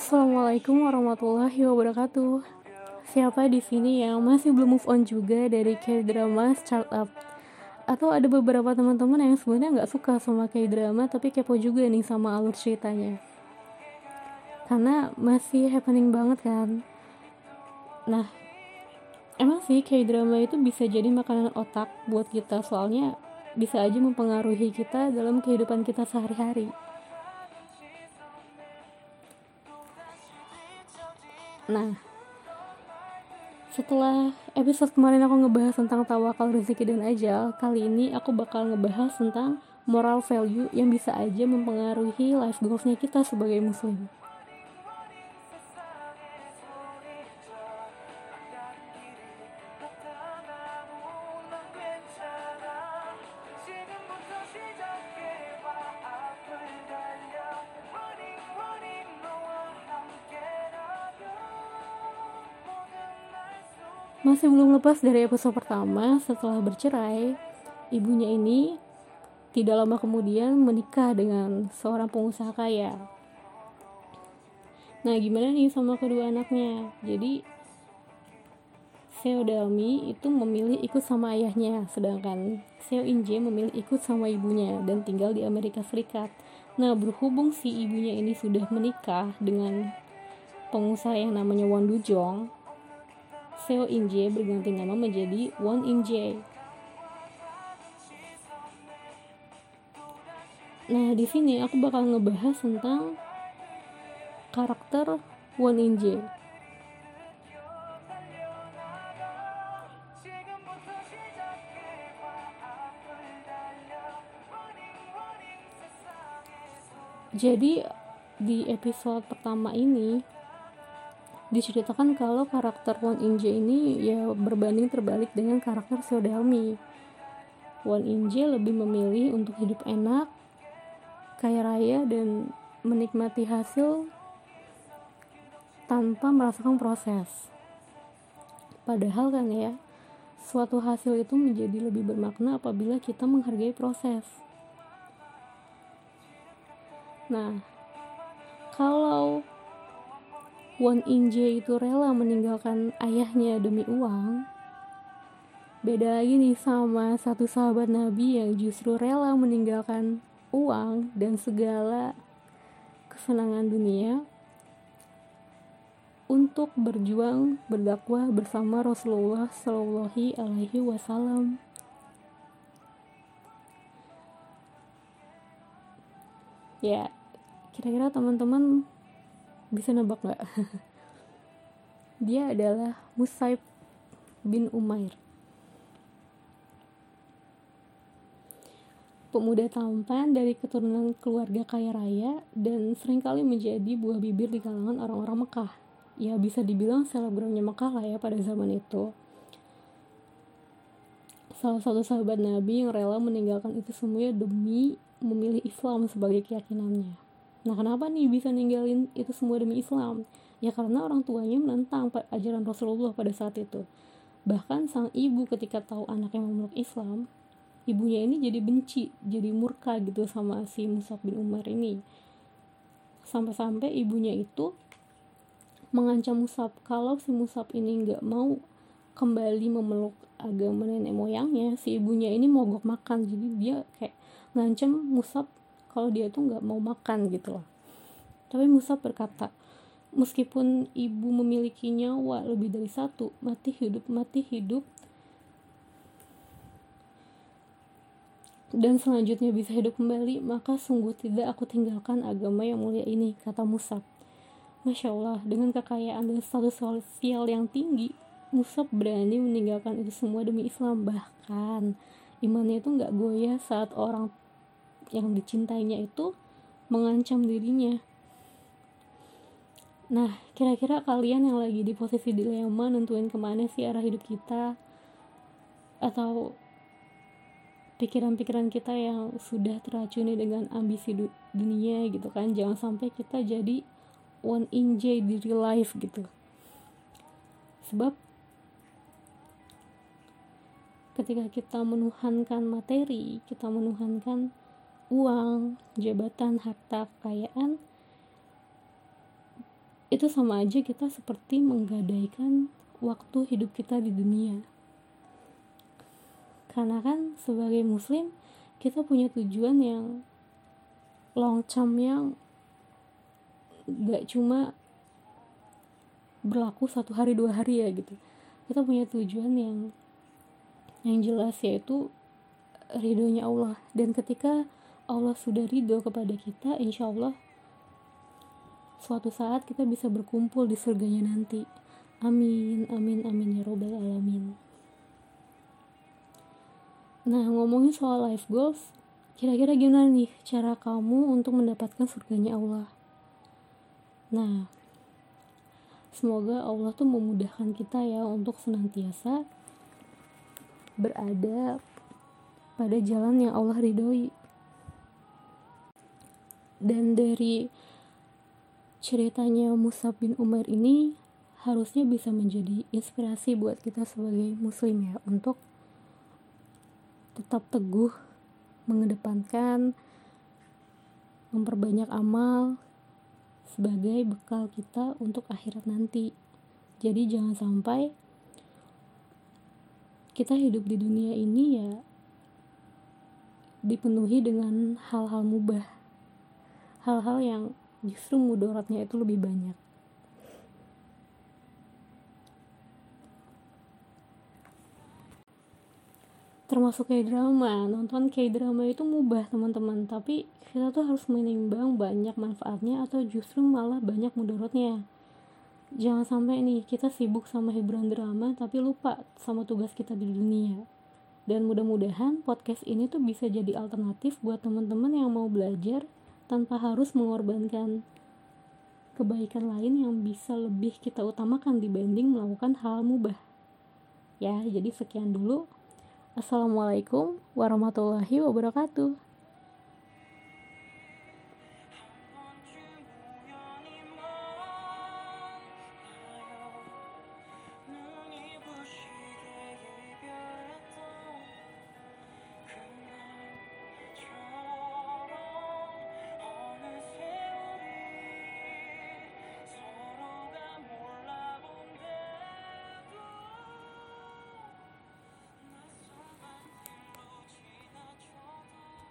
Assalamualaikum warahmatullahi wabarakatuh. Siapa di sini yang masih belum move on juga dari K-drama startup? Atau ada beberapa teman-teman yang sebenarnya nggak suka sama K-drama tapi kepo juga nih sama alur ceritanya. Karena masih happening banget kan. Nah, emang sih K-drama itu bisa jadi makanan otak buat kita soalnya bisa aja mempengaruhi kita dalam kehidupan kita sehari-hari. Nah, setelah episode kemarin aku ngebahas tentang tawakal rezeki dan ajal, kali ini aku bakal ngebahas tentang moral value yang bisa aja mempengaruhi life goalsnya kita sebagai muslim. Masih belum lepas dari episode pertama, setelah bercerai, ibunya ini tidak lama kemudian menikah dengan seorang pengusaha kaya. Nah, gimana nih sama kedua anaknya? Jadi, Seo Dalmi itu memilih ikut sama ayahnya, sedangkan Seo Inje memilih ikut sama ibunya dan tinggal di Amerika Serikat. Nah, berhubung si ibunya ini sudah menikah dengan pengusaha yang namanya Won Dujong, Seo Inje berganti nama menjadi Won Inje. Nah, di sini aku bakal ngebahas tentang karakter Won Inje. Jadi di episode pertama ini diceritakan kalau karakter Won Inje ini ya berbanding terbalik dengan karakter Seodalmi. Won Inje lebih memilih untuk hidup enak, kaya raya dan menikmati hasil tanpa merasakan proses. Padahal kan ya, suatu hasil itu menjadi lebih bermakna apabila kita menghargai proses. Nah, kalau Won Inje itu rela meninggalkan ayahnya demi uang, beda lagi nih sama satu sahabat Nabi yang justru rela meninggalkan uang dan segala kesenangan dunia untuk berjuang berdakwah bersama Rasulullah Shallallahu Alaihi Wasallam. Ya, kira-kira teman-teman bisa nebak nggak dia adalah Musaib bin Umair pemuda tampan dari keturunan keluarga kaya raya dan sering kali menjadi buah bibir di kalangan orang-orang Mekah. Ya bisa dibilang selebgramnya Mekah lah ya pada zaman itu. Salah satu sahabat Nabi yang rela meninggalkan itu semuanya demi memilih Islam sebagai keyakinannya. Nah kenapa nih bisa ninggalin itu semua demi Islam? Ya karena orang tuanya menentang ajaran Rasulullah pada saat itu. Bahkan sang ibu ketika tahu anaknya memeluk Islam, ibunya ini jadi benci, jadi murka gitu sama si Musab bin Umar ini. Sampai-sampai ibunya itu mengancam Musab kalau si Musab ini nggak mau kembali memeluk agama nenek moyangnya, si ibunya ini mogok makan. Jadi dia kayak ngancam Musab kalau dia tuh nggak mau makan gitu loh tapi Musa berkata meskipun ibu memiliki nyawa lebih dari satu mati hidup mati hidup dan selanjutnya bisa hidup kembali, maka sungguh tidak aku tinggalkan agama yang mulia ini, kata Musa. Masya Allah, dengan kekayaan dan status sosial yang tinggi, Musa berani meninggalkan itu semua demi Islam. Bahkan, imannya itu nggak goyah saat orang yang dicintainya itu mengancam dirinya. Nah, kira-kira kalian yang lagi di posisi dilema nentuin ke mana sih arah hidup kita? Atau pikiran-pikiran kita yang sudah teracuni dengan ambisi dunia gitu kan? Jangan sampai kita jadi one injay di real life gitu. Sebab ketika kita menuhankan materi kita menuhankan uang, jabatan, harta, kekayaan itu sama aja kita seperti menggadaikan waktu hidup kita di dunia. Karena kan sebagai muslim kita punya tujuan yang long term yang gak cuma berlaku satu hari dua hari ya gitu. Kita punya tujuan yang yang jelas yaitu ridhonya Allah. Dan ketika Allah sudah ridho kepada kita insya Allah suatu saat kita bisa berkumpul di surganya nanti amin amin amin ya robbal alamin Nah, ngomongin soal life goals, kira-kira gimana nih cara kamu untuk mendapatkan surganya Allah? Nah, semoga Allah tuh memudahkan kita ya untuk senantiasa berada pada jalan yang Allah ridhoi. Dan dari ceritanya Musa bin Umar ini harusnya bisa menjadi inspirasi buat kita sebagai muslim ya untuk tetap teguh mengedepankan memperbanyak amal sebagai bekal kita untuk akhirat nanti. Jadi jangan sampai kita hidup di dunia ini ya dipenuhi dengan hal-hal mubah. Hal-hal yang justru mudaratnya itu lebih banyak. termasuk kayak drama nonton kayak drama itu mubah teman-teman. Tapi kita tuh harus menimbang banyak manfaatnya atau justru malah banyak mudaratnya jangan sampai nih kita sibuk sama hiburan drama tapi lupa sama tugas kita di dunia. Dan mudah-mudahan podcast ini tuh bisa jadi alternatif buat teman-teman yang mau belajar tanpa harus mengorbankan kebaikan lain yang bisa lebih kita utamakan dibanding melakukan hal mubah ya jadi sekian dulu Assalamualaikum warahmatullahi wabarakatuh.